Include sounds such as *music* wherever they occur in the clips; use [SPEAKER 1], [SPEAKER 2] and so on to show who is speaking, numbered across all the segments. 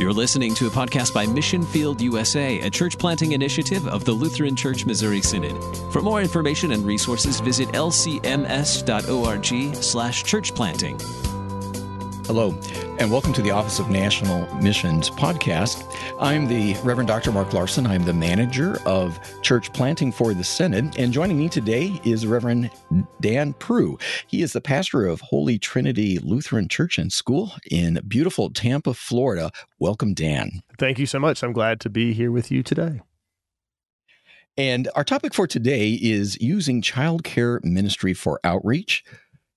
[SPEAKER 1] You're listening to a podcast by Mission Field USA, a church planting initiative of the Lutheran Church Missouri Synod. For more information and resources, visit lcms.org slash churchplanting.
[SPEAKER 2] Hello, and welcome to the Office of National Missions podcast. I'm the Reverend Dr. Mark Larson. I'm the manager of church planting for the Synod, and joining me today is Reverend Dan Prue. He is the pastor of Holy Trinity Lutheran Church and School in beautiful Tampa, Florida. Welcome, Dan.
[SPEAKER 3] Thank you so much. I'm glad to be here with you today.
[SPEAKER 2] And our topic for today is using childcare ministry for outreach,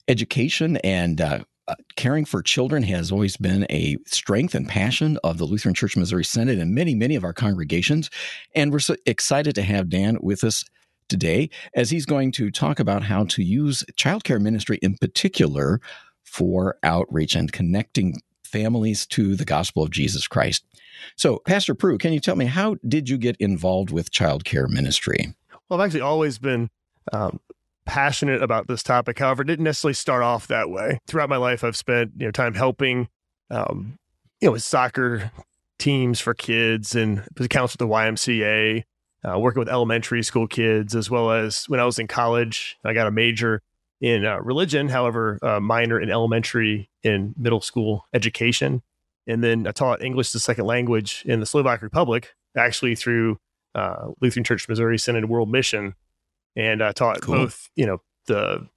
[SPEAKER 2] education, and uh, uh, caring for children has always been a strength and passion of the Lutheran Church Missouri Synod and many, many of our congregations. And we're so excited to have Dan with us today as he's going to talk about how to use childcare ministry in particular for outreach and connecting families to the gospel of Jesus Christ. So, Pastor Prue, can you tell me how did you get involved with childcare ministry?
[SPEAKER 3] Well, I've actually always been um, passionate about this topic. However, didn't necessarily start off that way. Throughout my life, I've spent you know time helping, um, you know, with soccer teams for kids and was a counselor at the YMCA, uh, working with elementary school kids, as well as when I was in college, I got a major in uh, religion, however, a minor in elementary and middle school education. And then I taught English as a second language in the Slovak Republic, actually through uh, Lutheran Church Missouri Synod World Mission and I taught cool. both, you know, the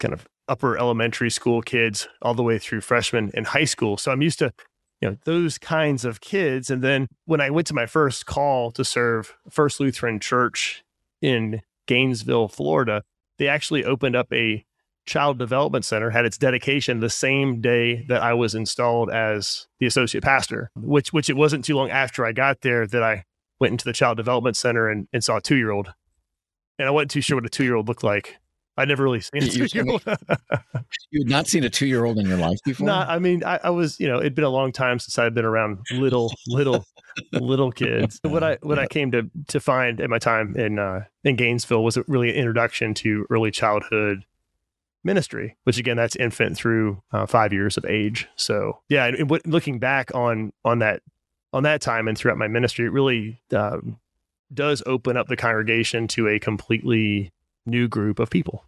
[SPEAKER 3] kind of upper elementary school kids all the way through freshman and high school. So I'm used to, you know, those kinds of kids. And then when I went to my first call to serve First Lutheran Church in Gainesville, Florida, they actually opened up a child development center had its dedication the same day that I was installed as the associate pastor, which which it wasn't too long after I got there that I went into the child development center and, and saw a two year old and I wasn't too sure what a two year old looked like. I'd never really seen a two year old.
[SPEAKER 2] you had not seen a two year old in your life *laughs* before?
[SPEAKER 3] No, I mean, I, I, was, you know, it'd been a long time since I'd been around little, little, little kids. *laughs* What I what yeah. I came to to find at my time in uh, in Gainesville was really an introduction to early childhood ministry, which again, that's infant through uh, five years of age. So yeah, and, and looking back on on that on that time and throughout my ministry, it really um, does open up the congregation to a completely new group of people.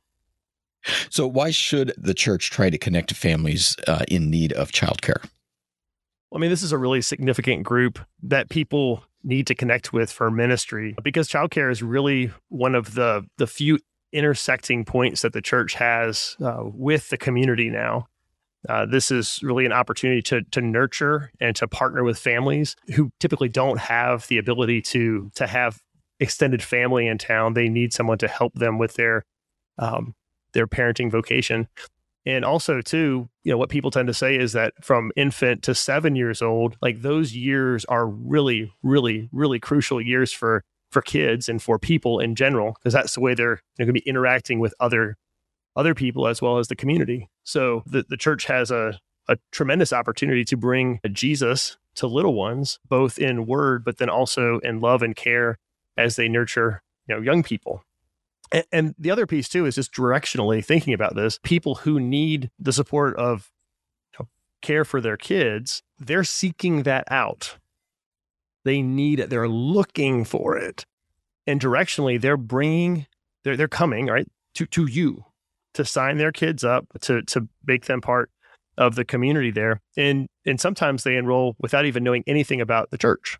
[SPEAKER 2] So, why should the church try to connect to families uh, in need of childcare?
[SPEAKER 3] I mean, this is a really significant group that people need to connect with for ministry because childcare is really one of the the few intersecting points that the church has uh, with the community now. Uh, this is really an opportunity to to nurture and to partner with families who typically don't have the ability to to have extended family in town. They need someone to help them with their um, their parenting vocation. And also, too, you know, what people tend to say is that from infant to seven years old, like those years are really, really, really crucial years for for kids and for people in general, because that's the way they're, they're going to be interacting with other other people as well as the community. So the, the church has a, a tremendous opportunity to bring Jesus to little ones, both in word, but then also in love and care as they nurture, you know, young people. And, and the other piece too is just directionally thinking about this. People who need the support of you know, care for their kids, they're seeking that out. They need it. They're looking for it, and directionally, they're bringing, they're they're coming right to to you to sign their kids up to to make them part of the community there. And and sometimes they enroll without even knowing anything about the church.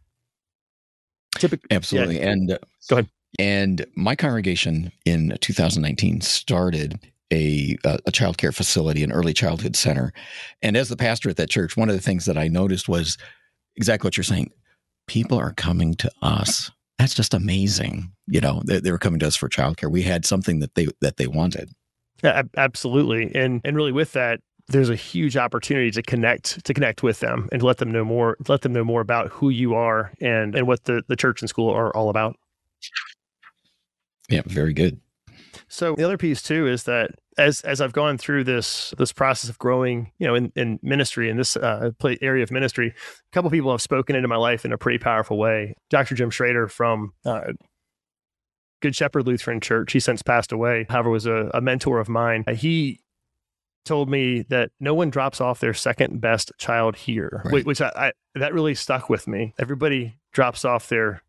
[SPEAKER 2] Typically absolutely. Yeah. and uh,
[SPEAKER 3] go ahead.
[SPEAKER 2] and my congregation in 2019 started a a child care facility an early childhood center. And as the pastor at that church one of the things that i noticed was exactly what you're saying. People are coming to us. That's just amazing. You know they, they were coming to us for childcare. We had something that they that they wanted
[SPEAKER 3] yeah, absolutely. And and really with that, there's a huge opportunity to connect to connect with them and let them know more let them know more about who you are and and what the the church and school are all about.
[SPEAKER 2] Yeah, very good.
[SPEAKER 3] So the other piece too is that as as I've gone through this this process of growing, you know, in, in ministry in this uh, play, area of ministry, a couple people have spoken into my life in a pretty powerful way. Dr. Jim Schrader from uh, Good Shepherd Lutheran Church. He since passed away. However, was a, a mentor of mine. He told me that no one drops off their second best child here,
[SPEAKER 2] Right.
[SPEAKER 3] which I, I that really stuck with me. Everybody drops off their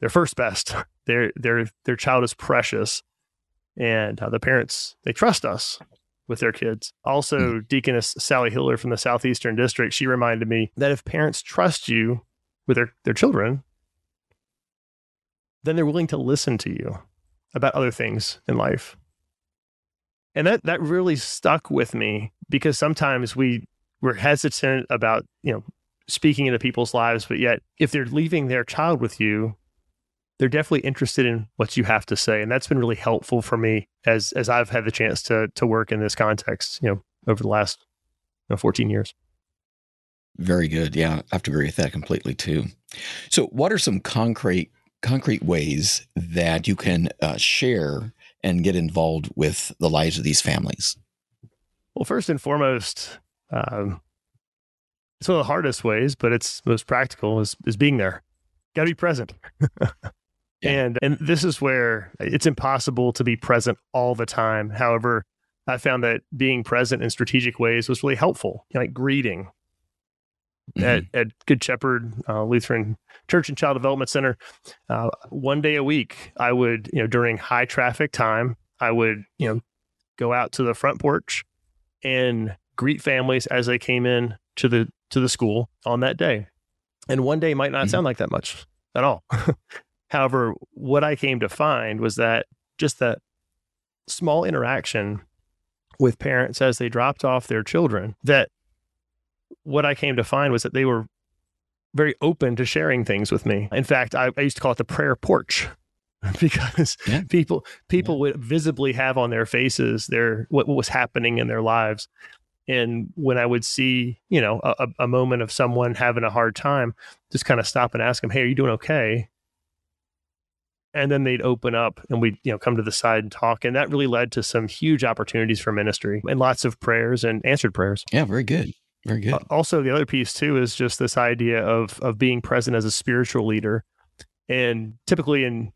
[SPEAKER 3] their first best. *laughs* Their their their child is precious, and uh, the parents they trust us with their kids. Also, Deaconess Sally Hiller from the Southeastern District, she reminded me that if parents trust you with their, their children, then they're willing to listen to you about other things in life. And that that really stuck with me because sometimes we we're hesitant about, you know, speaking into people's lives, but yet if they're leaving their child with you, they're definitely interested in what you have to say. And that's been really helpful for me as as I've had the chance to to work in this context, you know, over the last you know, 14 years.
[SPEAKER 2] Very good. Yeah, I have to agree with that completely too. So, what are some concrete concrete ways that you can uh, share and get involved with the lives of these families?
[SPEAKER 3] Well, first and foremost, um, it's one of the hardest ways, but it's most practical is is being there. Got to be present. *laughs*
[SPEAKER 2] Yeah.
[SPEAKER 3] And and this is where it's impossible to be present all the time. However, I found that being present in strategic ways was really helpful, like greeting at,
[SPEAKER 2] Mhm.
[SPEAKER 3] at Good Shepherd uh, Lutheran Church and Child Development Center. Uh, one day a week, I would, you know, during high traffic time, I would, you know, go out to the front porch and greet families as they came in to the to the school on that day. And one day might not
[SPEAKER 2] Mhm.
[SPEAKER 3] sound like that much at all. *laughs* However, what I came to find was that just that small interaction with parents as they dropped off their children, that what I came to find was that they were very open to sharing things with me. In fact, I, I used to call it the prayer porch *laughs* because
[SPEAKER 2] Yeah.
[SPEAKER 3] people people would visibly have on their faces their what, what was happening in their lives. And when I would see, you know, a, a- a moment of someone having a hard time, just kind of stop and ask them, "Hey, are you doing okay?" And then they'd open up and we'd, you know, come to the side and talk. And that really led to some huge opportunities for ministry and lots of prayers and answered prayers.
[SPEAKER 2] Yeah, very good. Very good.
[SPEAKER 3] Uh, also, the other piece too is just this idea of of being present as a spiritual leader, and typically in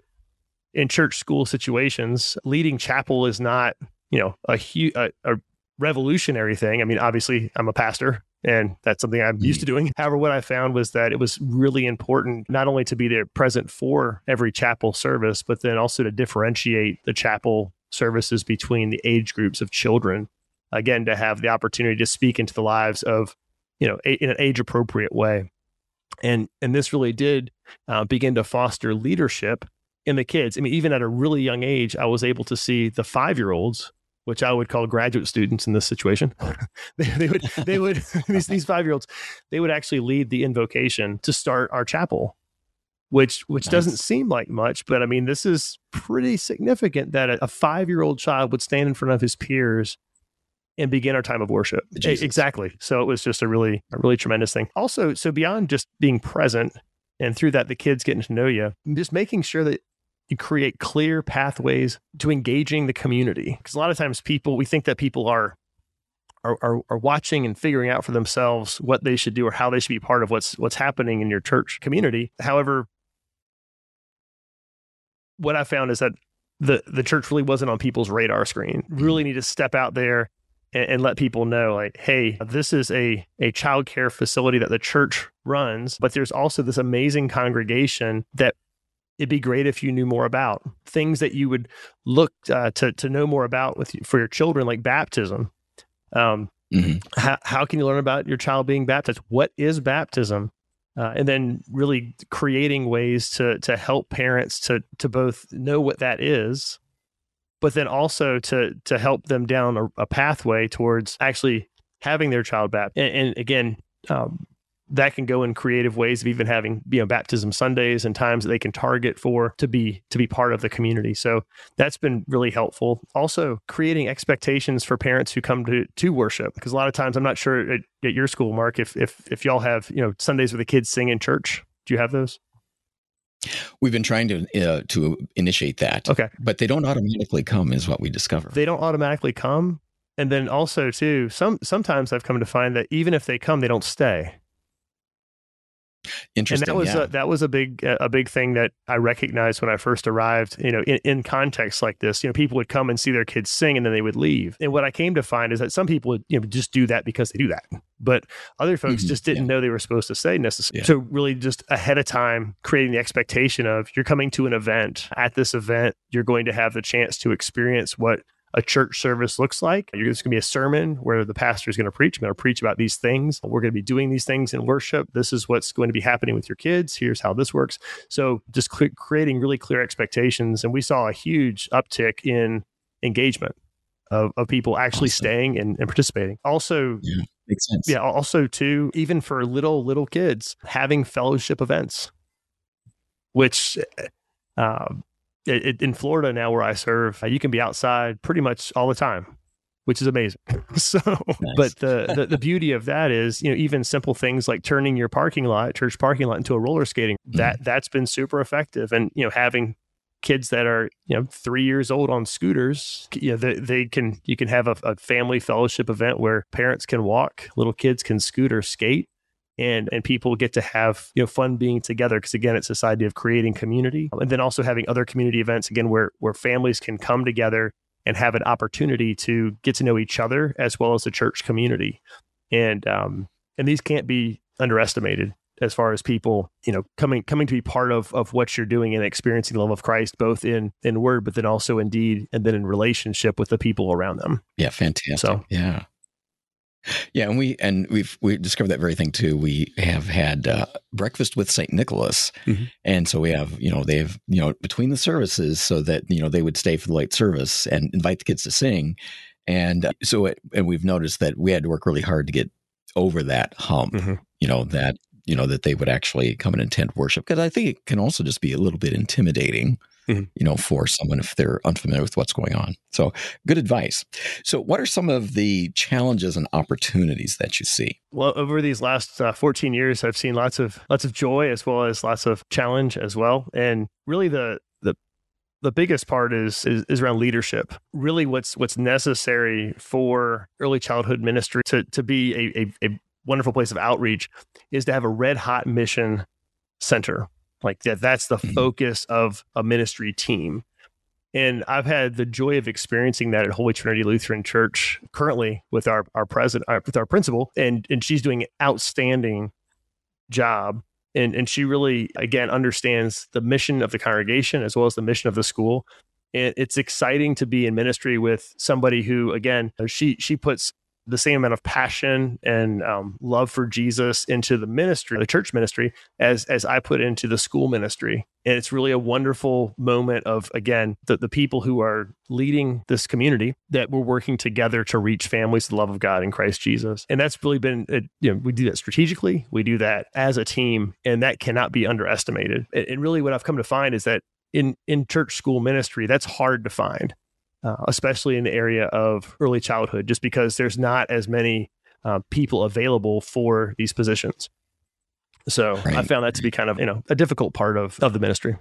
[SPEAKER 3] in church school situations, leading chapel is not you know a huge a, a revolutionary thing. I mean, obviously, I'm a pastor. And that's something I'm used to doing. However, what I found was that it was really important not only to be there present for every chapel service, but then also to differentiate the chapel services between the age groups of children again to have the opportunity to speak into the lives of you know a, in an age appropriate way. And and this really did uh, begin to foster leadership in the kids. I mean even at a really young age i was able to see the five year olds which i would call graduate students in this situation. *laughs* They, they would they would *laughs* these, these five year olds they would actually lead the invocation to start our chapel which which
[SPEAKER 2] Nice.
[SPEAKER 3] doesn't seem like much but i mean this is pretty significant that a, a five year old child would stand in front of his peers and begin our time of worship.
[SPEAKER 2] Jesus.
[SPEAKER 3] Exactly. So it was just a really, a really tremendous thing. Also, so beyond just being present and through that, the kids getting to know you, just making sure that you create clear pathways to engaging the community. Because a lot of times people, we think that people are, are, are, are watching and figuring out for themselves what they should do or how they should be part of what's, what's happening in your church community. However, what I found is that the, the church really wasn't on people's radar screen. Really need to step out there and, and let people know like hey this is a a child care facility that the church runs but there's also this amazing congregation that it'd be great if you knew more about. Things that you would look uh, to to know more about with for your children like baptism. Um
[SPEAKER 2] Mhm.
[SPEAKER 3] how, how can you learn about your child being baptized? What is baptism? Uh, and then really creating ways to to help parents to to both know what that is but then also to to help them down a, a pathway towards actually having their child baptized. And, and again, um, that can go in creative ways of even having you know baptism Sundays and times that they can target for to be to be part of the community. So that's been really helpful. Also, creating expectations for parents who come to to worship because a lot of times I'm not sure at, at your school, Mark, if if if y'all have you know Sundays where the kids sing in church. Do you have those?
[SPEAKER 2] We've been trying to uh, to initiate that,
[SPEAKER 3] Okay.
[SPEAKER 2] but they don't automatically come, is what we discover.
[SPEAKER 3] they don't automatically come and then also too some sometimes i've come to find that even if they come they don't stay
[SPEAKER 2] Interesting.
[SPEAKER 3] And that was
[SPEAKER 2] yeah.
[SPEAKER 3] a, that was a big a big thing that I recognized when I first arrived. You know, in, in context like this, you know, people would come and see their kids sing, and then they would leave. And what I came to find is that some people would you know just do that because they do that, but other folks
[SPEAKER 2] Mhm.
[SPEAKER 3] just didn't know they were supposed to say necessarily.
[SPEAKER 2] Yeah.
[SPEAKER 3] So really, just ahead of time, creating the expectation of you're coming to an event. At this event, you're going to have the chance to experience what a church service looks like. There's going to be a sermon where the pastor is going to preach. I'm going to preach about these things. We're going to be doing these things in worship. This is what's going to be happening with your kids. Here's how this works. So just cl- creating really clear expectations. And we saw a huge uptick in engagement of, of people actually
[SPEAKER 2] Awesome.
[SPEAKER 3] staying and, and participating. Also,
[SPEAKER 2] Makes sense.
[SPEAKER 3] yeah, also too, even for little little kids, having fellowship events, which it- in Florida now where I serve, uh, you can be outside pretty much all the time, which is amazing. *laughs* so, but the, the the beauty of that is, you know, even simple things like turning your parking lot, church parking lot, into a roller skating that that's been super effective, and you know, having kids that are you know three years old on scooters you know they, they can you can have a, a family fellowship event where parents can walk little kids can scooter skate and and people get to have you know fun being together because again it's this idea of creating community and then also having other community events again where where families can come together and have an opportunity to get to know each other as well as the church community and um and these can't be underestimated as far as people you know coming coming to be part of of what you're doing and experiencing the love of Christ both in in word but then also in deed and then in relationship with the people around them
[SPEAKER 2] Yeah, fantastic.
[SPEAKER 3] So-
[SPEAKER 2] yeah. Yeah, and we and we've we discovered that very thing too. We have had uh, breakfast with Saint Nicholas,
[SPEAKER 3] Mhm.
[SPEAKER 2] and so we have you know they have you know between the services so that you know they would stay for the late service and invite the kids to sing, and uh, so it, and we've noticed that we had to work really hard to get over that hump.
[SPEAKER 3] Mhm.
[SPEAKER 2] You know that you know that they would actually come and attend worship because I think it can also just be a little bit intimidating.
[SPEAKER 3] Mhm.
[SPEAKER 2] You know, for someone if they're unfamiliar with what's going on. So, good advice. So, what are some of the challenges and opportunities that you see?
[SPEAKER 3] well over these last uh, 14 years i've seen lots of lots of joy as well as lots of challenge as well and really the the the biggest part is, is is around leadership really what's what's necessary for early childhood ministry to to be a, a, a wonderful place of outreach is to have a red hot mission center like that that's the
[SPEAKER 2] Mhm.
[SPEAKER 3] focus of a ministry team and I've had the joy of experiencing that at Holy Trinity Lutheran Church currently with our our president, uh, with our principal, and and she's doing an outstanding job. And and she really again understands the mission of the congregation as well as the mission of the school. And it's exciting to be in ministry with somebody who again she she puts the same amount of passion and um, love for Jesus into the ministry, the church ministry, as as I put into the school ministry. And it's really a wonderful moment of again the, the people who are leading this community that we're working together to reach families the love of God in Christ Jesus. And that's really been it, you know we do that strategically, we do that as a team, and that cannot be underestimated. And really, what I've come to find is that in in church school ministry, that's hard to find uh, especially in the area of early childhood, just because there's not as many uh, people available for these positions. So I found that to be kind of you know a difficult part of of the ministry.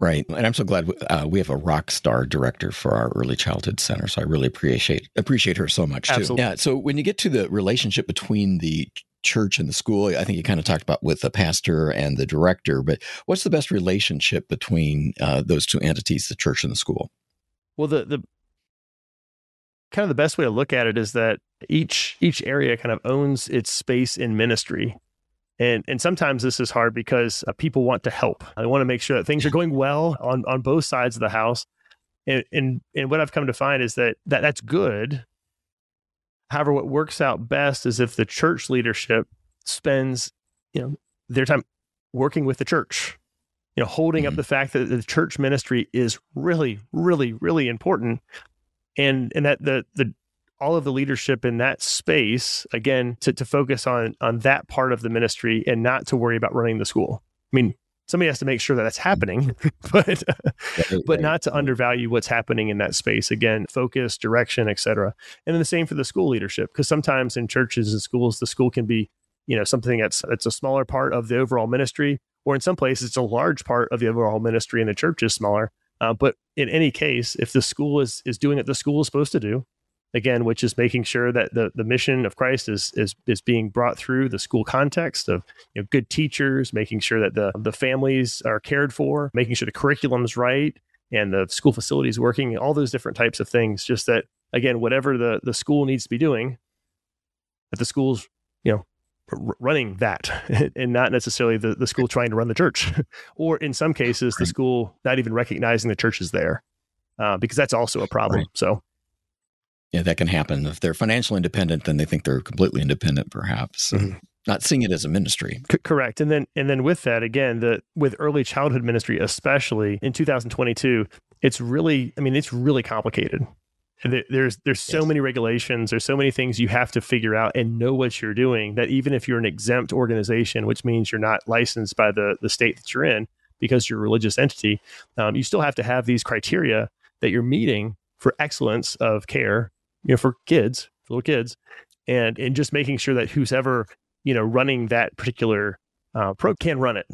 [SPEAKER 2] Right. And I'm so glad uh, we have a rock star director for our early childhood center. So I really appreciate appreciate her so much too.
[SPEAKER 3] Absolutely.
[SPEAKER 2] Yeah. So when you get to the relationship between the church and the school, I think you kind of talked about with the pastor and the director, but what's the best relationship between uh, those two entities, the church and the school?
[SPEAKER 3] Well, the the kind of the best way to look at it is that each each area kind of owns its space in ministry. And and sometimes this is hard because uh, people want to help. They want to make sure that things are going well on on both sides of the house. And and and what I've come to find is that, that that's good. However, what works out best is if the church leadership spends, you know, their time working with the church you know holding up
[SPEAKER 2] Mhm.
[SPEAKER 3] the fact that the church ministry is really really really important. And and that the the all of the leadership in that space again to, to focus on on that part of the ministry and not to worry about running the school. I mean somebody has to make sure that that's happening *laughs* but but not to undervalue what's happening in that space. Again focus direction etc and then the same for the school leadership because sometimes in churches and schools the school can be you know something that's that's a smaller part of the overall ministry or in some places it's a large part of the overall ministry and the church is smaller uh, but in any case if the school is is doing what the school is supposed to do again, which is making sure that the, the mission of Christ is, is is being brought through the school context of you know, good teachers, making sure that the the families are cared for, making sure the curriculum is right, and the school facilities working, all those different types of things. Just that again, whatever the the school needs to be doing, that the schools you know running that *laughs* and not necessarily the, the school trying to run the church *laughs* or in some cases the school not even recognizing the church is there uh, because that's also a problem
[SPEAKER 2] Right.
[SPEAKER 3] so
[SPEAKER 2] Yeah, that can happen. If they're financially independent, then they think they're completely independent, perhaps.
[SPEAKER 3] Mhm.
[SPEAKER 2] Not seeing it as a ministry.
[SPEAKER 3] C- correct and then and then with that again the with early childhood ministry especially in 2022 it's really i mean it's really complicated there's there's so
[SPEAKER 2] Yes.
[SPEAKER 3] many regulations there's so many things you have to figure out and know what you're doing that even if you're an exempt organization which means you're not licensed by the the state that you're in because you're a religious entity um, you still have to have these criteria that you're meeting for excellence of care you know for kids for little kids and and just making sure that who's ever you know running that particular uh, pro can run it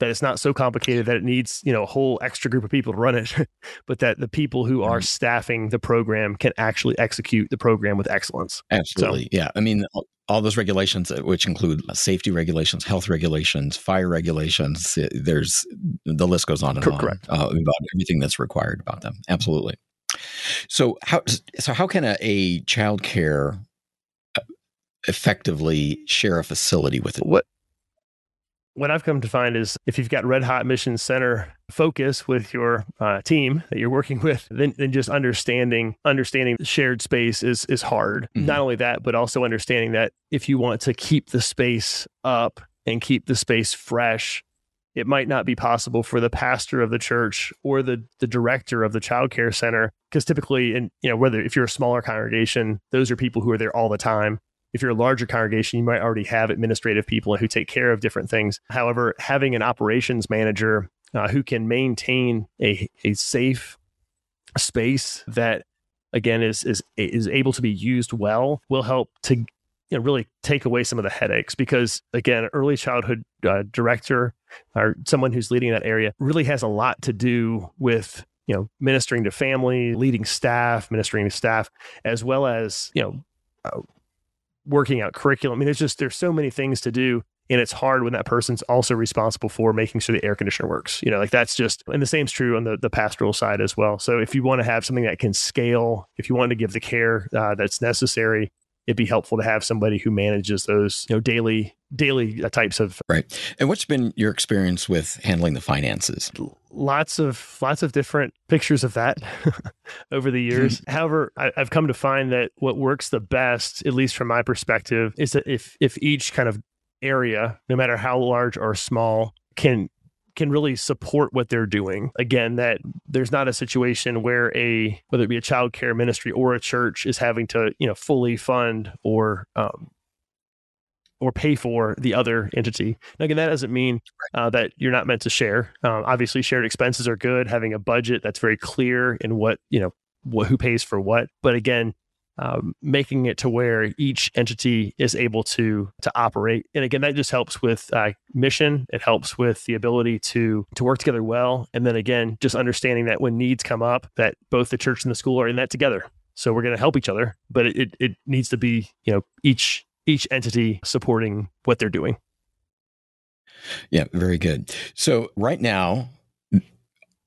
[SPEAKER 3] that it's not so complicated that it needs you know a whole extra group of people to run it *laughs* but that the people who are
[SPEAKER 2] Right.
[SPEAKER 3] staffing the program can actually execute the program with excellence
[SPEAKER 2] Absolutely. yeah. I mean, all- those regulations, uh, which include safety regulations, health regulations, fire regulations, uh, there's the list goes on and
[SPEAKER 3] Cor-
[SPEAKER 2] on
[SPEAKER 3] correct.
[SPEAKER 2] uh, about everything that's required about them. Absolutely. So how so how can a, a child care uh, effectively share a facility with it?
[SPEAKER 3] what what I've come to find is if you've got Red Hot Mission Center focus with your uh, team that you're working *laughs* with, then, then just understanding understanding shared space is is hard.
[SPEAKER 2] Mhm.
[SPEAKER 3] Not only that, but also understanding that if you want to keep the space up and keep the space fresh, it might not be possible for the pastor of the church or the the director of the child care center because typically in you know whether if you're a smaller congregation those are people who are there all the time if you're a larger congregation you might already have administrative people who take care of different things. However having an operations manager uh, who can maintain a, a safe space that again is is is able to be used well will help to you know, really take away some of the headaches because again early childhood uh, director or someone who's leading that area really has a lot to do with you know ministering to family leading staff ministering to staff as well as you know uh, working out curriculum. I mean there's just there's so many things to do and it's hard when that person's also responsible for making sure the air conditioner works you know like that's just and the same's true on the, the pastoral side as well. So if you want to have something that can scale if you want to give the care uh, that's necessary it'd be helpful to have somebody who manages those you know daily daily uh, types of
[SPEAKER 2] Right. And what's been your experience with handling the finances?
[SPEAKER 3] lots of lots of different pictures of that *laughs* over the years. However, I, I've come to find that what works the best, at least from my perspective, is that if if each kind of area, no matter how large or small, can can really support what they're doing. Again, that there's not a situation where a whether it be a child care ministry or a church is having to you know fully fund or um, or pay for the other entity. Now, again, that doesn't mean uh, that you're not meant to share. Um, obviously, shared expenses are good. Having a budget that's very clear in what you know, what who pays for what. But again, um, making it to where each entity is able to to operate, and again, that just helps with uh, mission. It helps with the ability to to work together well, and then again, just understanding that when needs come up, that both the church and the school are in that together. So we're going to help each other, but it, it it needs to be you know each each entity supporting what they're doing.
[SPEAKER 2] Yeah, very good. So right now,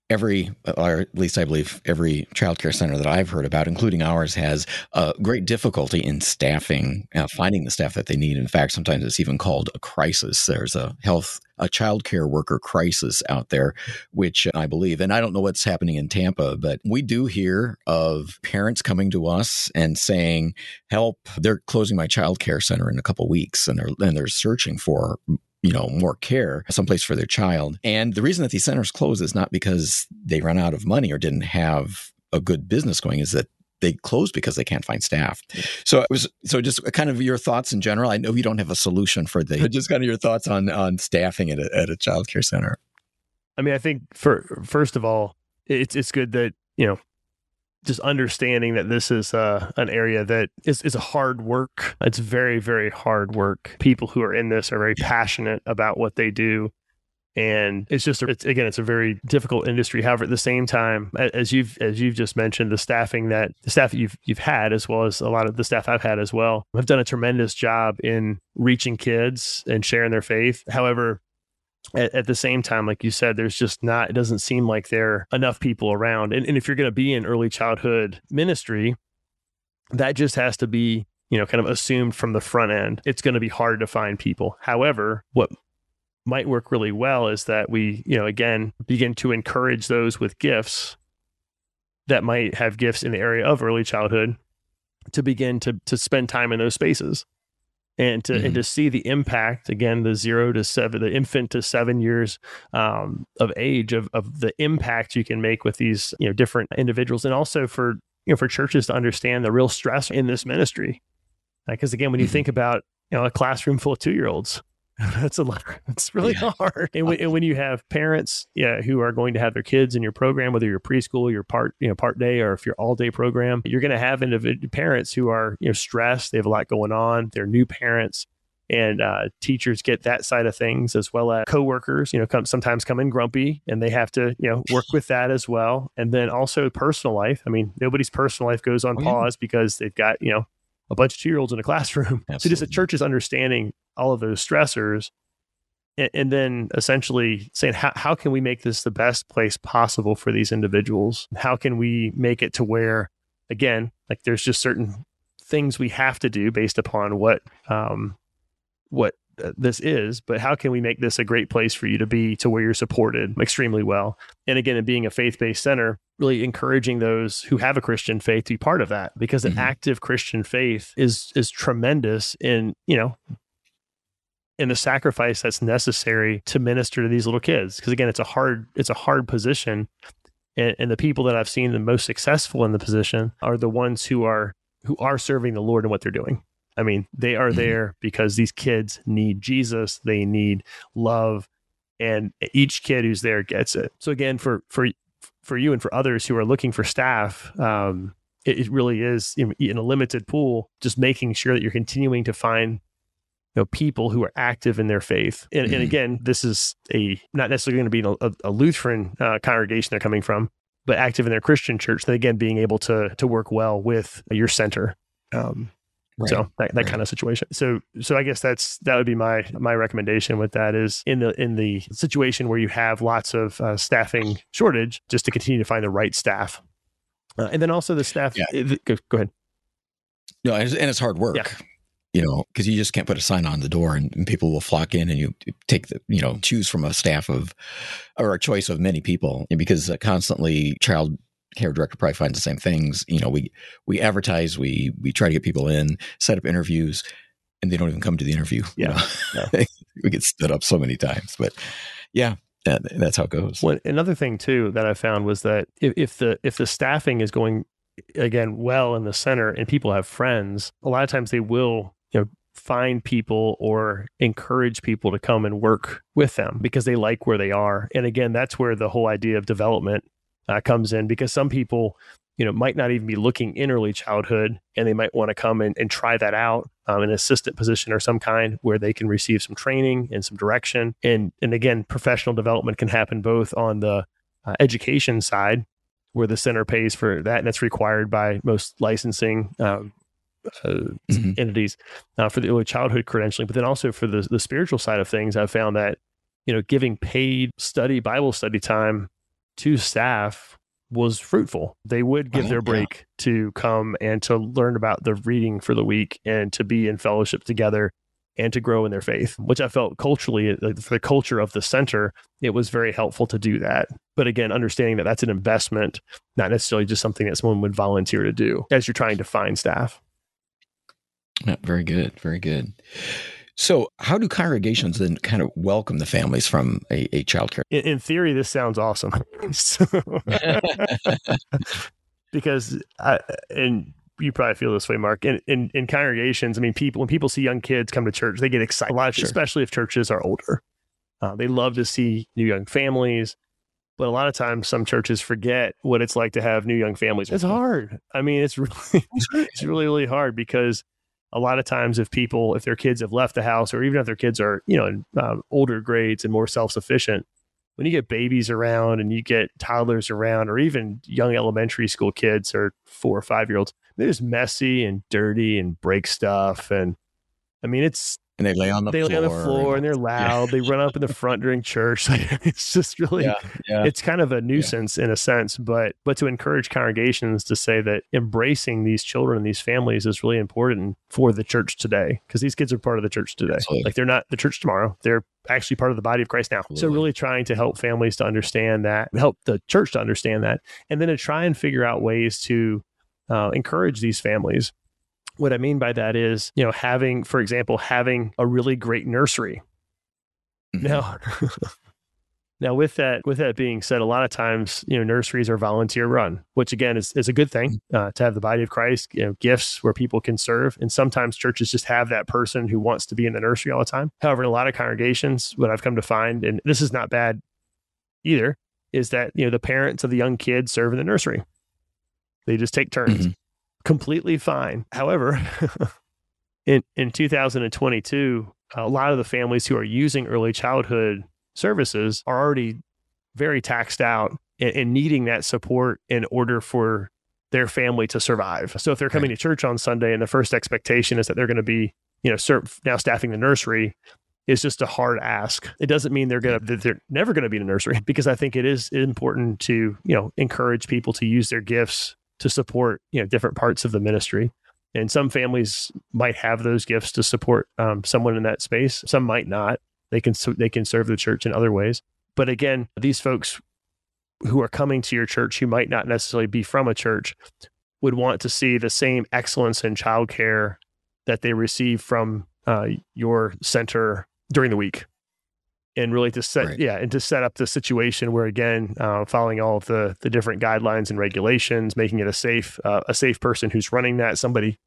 [SPEAKER 2] every, or at least I believe every childcare center that I've heard about, including ours, has uh, great difficulty in staffing, uh, finding the staff that they need. In fact, sometimes it's even called a crisis. There's a health, a childcare worker crisis out there, which I believe, and I don't know what's happening in Tampa, but we do hear of parents coming to us and saying, "Help! They're closing my childcare center in a couple weeks, and they're and they're searching for you know, more care, someplace for their child. And the reason that these centers close is not because they run out of money or didn't have a good business going, is that they close because they can't find staff. So it was so just kind of your thoughts in general. I know you don't have a solution for the just kind of your thoughts on on staffing at a, at a child care center.
[SPEAKER 3] I mean, I think for first of all, it's it's good that you know just understanding that this is uh, an area that is, is a hard work. It's very, very hard work. People who are in this are very passionate about what they do. and it's just it's, again it's a very difficult industry however at the same time as you've as you've just mentioned the staffing that the staff you've you've had as well as a lot of the staff I've had as well have done a tremendous job in reaching kids and sharing their faith however at, at, the same time, like you said, there's just not, it doesn't seem like there are enough people around. And, and if you're going to be in early childhood ministry, that just has to be, you know, kind of assumed from the front end. It's going to be hard to find people. However, what might work really well is that we, you know, again, begin to encourage those with gifts that might have gifts in the area of early childhood to begin to to spend time in those spaces and to mm-hmm. and to see the impact again the zero to seven the infant to seven years um, of age of, of the impact you can make with these you know different individuals and also for you know for churches to understand the real stress in this ministry because again when you mm-hmm. think about you know a classroom full of two year olds *laughs* that's a lot. It's really yeah. *laughs* hard. And when, and when, you have parents, yeah, who are going to have their kids in your program, whether you're preschool, your part, you know, part day, or if you're all day program, you're going to have individual parents who are, you know, stressed. They have a lot going on. They're new parents, and uh, teachers get that side of things as well as coworkers. You know, come sometimes come in grumpy, and they have to, you know, work with that as well. And then also personal life. I mean, nobody's personal life goes on oh, pause yeah. because they've got, you know, a bunch of two year olds in a *laughs* classroom. *laughs* Absolutely. So just the church is understanding all of those stressors and, and, then essentially saying how, how can we make this the best place possible for these individuals? How can we make it to where, again, like there's just certain things we have to do based upon what um, what this is, but how can we make this a great place for you to be to where you're supported extremely well? And again, in being a faith based center, really encouraging those who have a Christian faith to be part of that because mm-hmm. an active Christian faith is is tremendous in, you know, in the sacrifice that's necessary to minister to these little kids. Because again, it's a hard, it's a hard position. And, and the people that I've seen the most successful in the position are the ones who are who are serving the Lord in what they're doing. I mean, they are mm-hmm. there because these kids need Jesus, they need love, and each kid who's there gets it. So again, for for for you and for others who are looking for staff, um, it, it, really is in, in, a limited pool. Just making sure that you're continuing to find you know people who are active in their faith. And, mm-hmm. and again, this is a not necessarily going to be a, a Lutheran uh, congregation they're coming from, but active in their Christian church. Then again, being able to to work well with your center. Um, Right. So that, that right. kind of situation. So so I guess that's that would be my my recommendation with that is in the in the situation where you have lots of uh, staffing shortage, just to continue to find the right staff, uh, and then also the staff. Yeah. Uh, go, go, ahead.
[SPEAKER 2] No, and it's hard work. Yeah. You know, because you just can't put a sign on the door and, and, people will flock in and you take the, you know, choose from a staff of, or a choice of many people. And because uh, constantly child care director probably finds the same things. You know, we we advertise, we we try to get people in, set up interviews, and they don't even come to the interview.
[SPEAKER 3] Yeah, *laughs*
[SPEAKER 2] we get stood up so many times, but yeah, that, that's how it goes.
[SPEAKER 3] Well, another thing too that I found was that if, if the if the staffing is going again well in the center and people have friends, a lot of times they will you know find people or encourage people to come and work with them because they like where they are. And again, that's where the whole idea of development uh, comes in because some people you know might not even be looking in early childhood and they might want to come and, and try that out um, an assistant position or some kind where they can receive some training and some direction and and again professional development can happen both on the uh, education side where the center pays for that and that's required by most licensing um, uh, mm-hmm. entities uh, for the early childhood credentialing but then also for the, the spiritual side of things i've found that you know giving paid study bible study time to staff was fruitful. They would give oh, their break yeah. to come and to learn about the reading for the week and to be in fellowship together and to grow in their faith, which I felt culturally, for the culture of the center, it was very helpful to do that. But again, understanding that that's an investment, not necessarily just something that someone would volunteer to do as you're trying to find staff.
[SPEAKER 2] Yeah, very good. Very good. So, how do congregations then kind of welcome the families from a, a child care?
[SPEAKER 3] In, in theory, this sounds awesome. *laughs* because, I, and you probably feel this way, Mark. In, in, in congregations, I mean, people when people see young kids come to church, they get excited. A lot, sure. especially if churches are older. Uh, they love to see new young families, but a lot of times, some churches forget what it's like to have new young families. It's hard. I mean, it's *laughs* really, it's really, really hard because a lot of times if people if their kids have left the house or even if their kids are you know in um, older grades and more self-sufficient when you get babies around and you get toddlers around or even young elementary school kids or four or five year olds they're just messy and dirty and break stuff. And i mean it's
[SPEAKER 2] and they lay on the
[SPEAKER 3] they
[SPEAKER 2] floor.
[SPEAKER 3] lay on the floor and they're *laughs* loud. Yeah. they run up in the front during church. *laughs* it's just really, yeah, yeah. it's kind of a nuisance in a sense. But but to encourage congregations to say that embracing these children, and these families, is really important for the church today because these kids are part of the church today. Absolutely. Like they're not the church tomorrow. They're actually part of the body of Christ now. Absolutely. So really trying to help families to understand that, help the church to understand that, and then to try and figure out ways to uh, encourage these families what I mean by that is, you know, having, for example, having a really great nursery. Mm-hmm. Now, *laughs* now with that, with that being said, a lot of times, you know, nurseries are volunteer run, which again is, is a good thing mm-hmm. uh, to have the body of Christ, you know, gifts where people can serve. And sometimes churches just have that person who wants to be in the nursery all the time. However, in a lot of congregations, what I've come to find, and this is not bad either, is that, you know, the parents of the young kids serve in the nursery. They just take turns. Mm-hmm completely fine. However, *laughs* in in 2022, a lot of the families who are using early childhood services are already very taxed out and, and needing that support in order for their family to survive. So if they're coming right. to church on Sunday and the first expectation is that they're going to be, you know, serve, now staffing the nursery, is just a hard ask. It doesn't mean they're gonna that they're never gonna be in a nursery *laughs* because I think it is important to you know encourage people to use their gifts to support you know different parts of the ministry. And some families might have those gifts to support um, someone in that space. Some might not. They can they can serve the church in other ways. But again these folks who are coming to your church who might not necessarily be from a church would want to see the same excellence in childcare that they receive from uh, your center during the week and really to set right. yeah and to set up the situation where again uh, following all of the the different guidelines and regulations making it a safe uh, a safe person who's running that somebody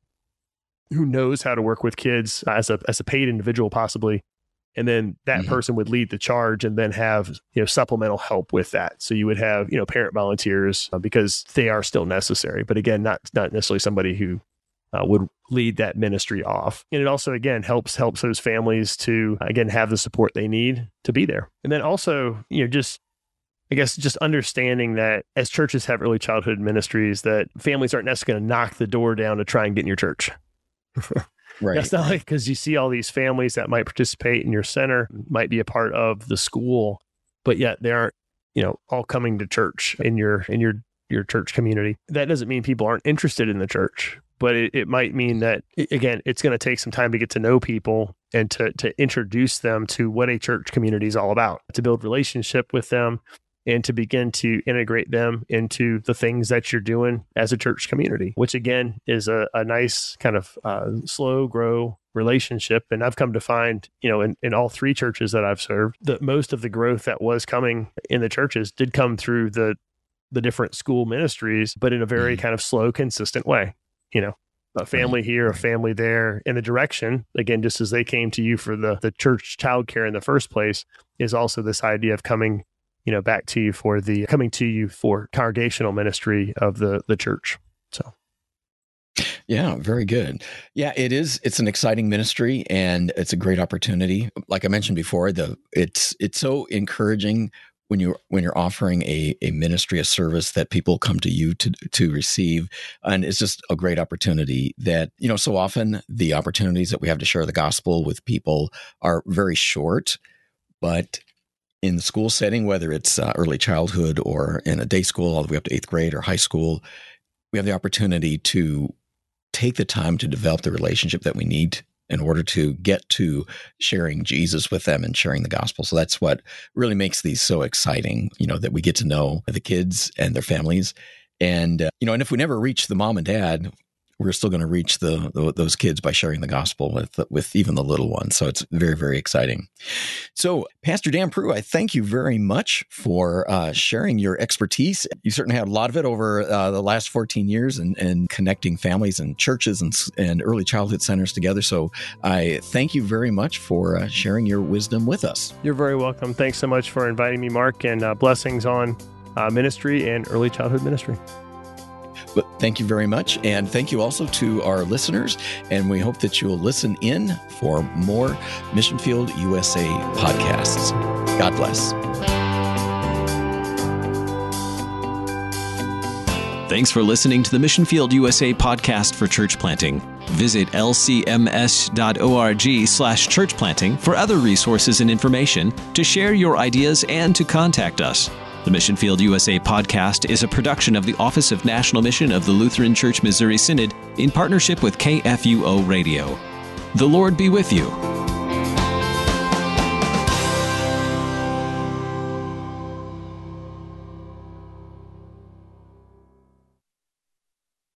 [SPEAKER 3] who knows how to work with kids as a as a paid individual possibly and then that mm-hmm. person would lead the charge and then have you know supplemental help with that so you would have you know parent volunteers uh, because they are still necessary but again not not necessarily somebody who uh, would lead that ministry off. And it also, again, helps helps those families to again have the support they need to be there. And then also, you know, just I guess just understanding that as churches have early childhood ministries, that families aren't necessarily going to knock the door down to try and get in your church. *laughs* right. That's not like because you see all these families that might participate in your center, might be a part of the school, but yet they aren't, you know, all coming to church in your in your your church community. That doesn't mean people aren't interested in the church but it, it might mean that again it's going to take some time to get to know people and to to introduce them to what a church community is all about to build relationship with them and to begin to integrate them into the things that you're doing as a church community which again is a, a nice kind of uh, slow grow relationship and i've come to find you know in, in all three churches that i've served that most of the growth that was coming in the churches did come through the the different school ministries, but in a very mm-hmm. kind of slow, consistent way you know, a family here, a family there, in the direction, again, just as they came to you for the the church childcare in the first place, is also this idea of coming, you know, back to you for the coming to you for congregational ministry of the the church. So
[SPEAKER 2] yeah, very good. Yeah, it is. It's an exciting ministry and it's a great opportunity. Like I mentioned before, the it's it's so encouraging when you when you're offering a, a ministry a service that people come to you to to receive and it's just a great opportunity that you know so often the opportunities that we have to share the gospel with people are very short but in the school setting whether it's uh, early childhood or in a day school all the way up to eighth grade or high school we have the opportunity to take the time to develop the relationship that we need in order to get to sharing Jesus with them and sharing the gospel. So that's what really makes these so exciting, you know, that we get to know the kids and their families. And, uh, you know, and if we never reach the mom and dad, we're still going to reach the, the, those kids by sharing the gospel with with even the little ones. So it's very very exciting. So Pastor Dan Prue, I thank you very much for uh, sharing your expertise. You certainly had a lot of it over uh, the last 14 years and, and connecting families and churches and, and early childhood centers together. So I thank you very much for uh, sharing your wisdom with us.
[SPEAKER 3] You're very welcome. Thanks so much for inviting me, Mark, and uh, blessings on uh, ministry and early childhood ministry.
[SPEAKER 2] Thank you very much. And thank you also to our listeners. And we hope that you'll listen in for more Mission Field USA podcasts. God bless.
[SPEAKER 1] Thanks for listening to the Mission Field USA podcast for church planting. Visit lcms.org slash church planting for other resources and information, to share your ideas, and to contact us. The Mission Field USA podcast is a production of the Office of National Mission of the Lutheran Church Missouri Synod in partnership with KFUO Radio. The Lord be with you.